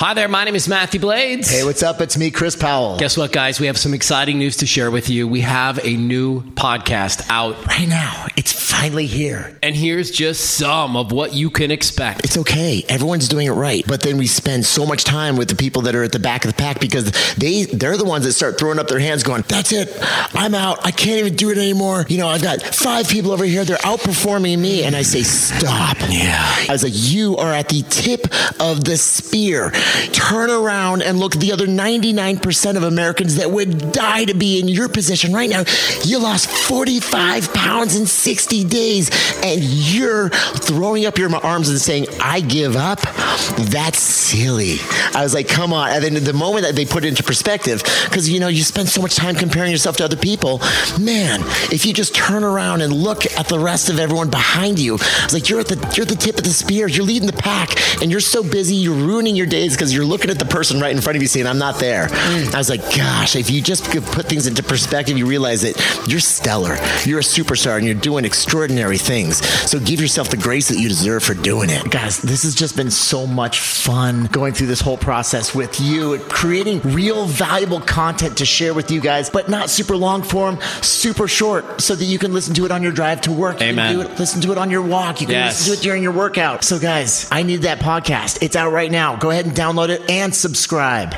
Hi there, my name is Mathew Blades. Hey, what's up? It's me, Chris Powell. Guess what, guys? We have some exciting news to share with you. We have a new podcast out right now. It's finally here. And here's just some of what you can expect. It's okay. Everyone's doing it right. But then we spend so much time with the people that are at the back of the pack because they they're the ones that start throwing up their hands going, "That's it. I'm out. I can't even do it anymore." You know, I've got 5 people over here. They're outperforming me and I say, "Stop." Yeah. I was like, "You are at the tip of the spear." turn around and look at the other 99% of Americans that would die to be in your position right now. You lost 45 pounds in 60 days and you're throwing up your arms and saying, I give up. That's silly. I was like, come on. And then the moment that they put it into perspective, because you know, you spend so much time comparing yourself to other people, man, if you just turn around and look at the rest of everyone behind you, it's like you're at the you're at the tip of the spear, you're leading the pack, and you're so busy, you're ruining your days because you're looking at the person right in front of you saying, I'm not there. Mm. I was like, gosh, if you just could put things into perspective, you realize that you're stellar. You're a superstar and you're doing extraordinary things. So give yourself the grace that you deserve for doing it. Guys, this has just been so much fun going through this whole process with you, creating real valuable content to share with you guys, but not super long form, super short, so that you can listen to it on your drive to work. Amen. You can it, listen to it on your walk. You can yes. listen to it during your workout. So, guys, I Needed That podcast. It's out right now. Go ahead and download it and subscribe.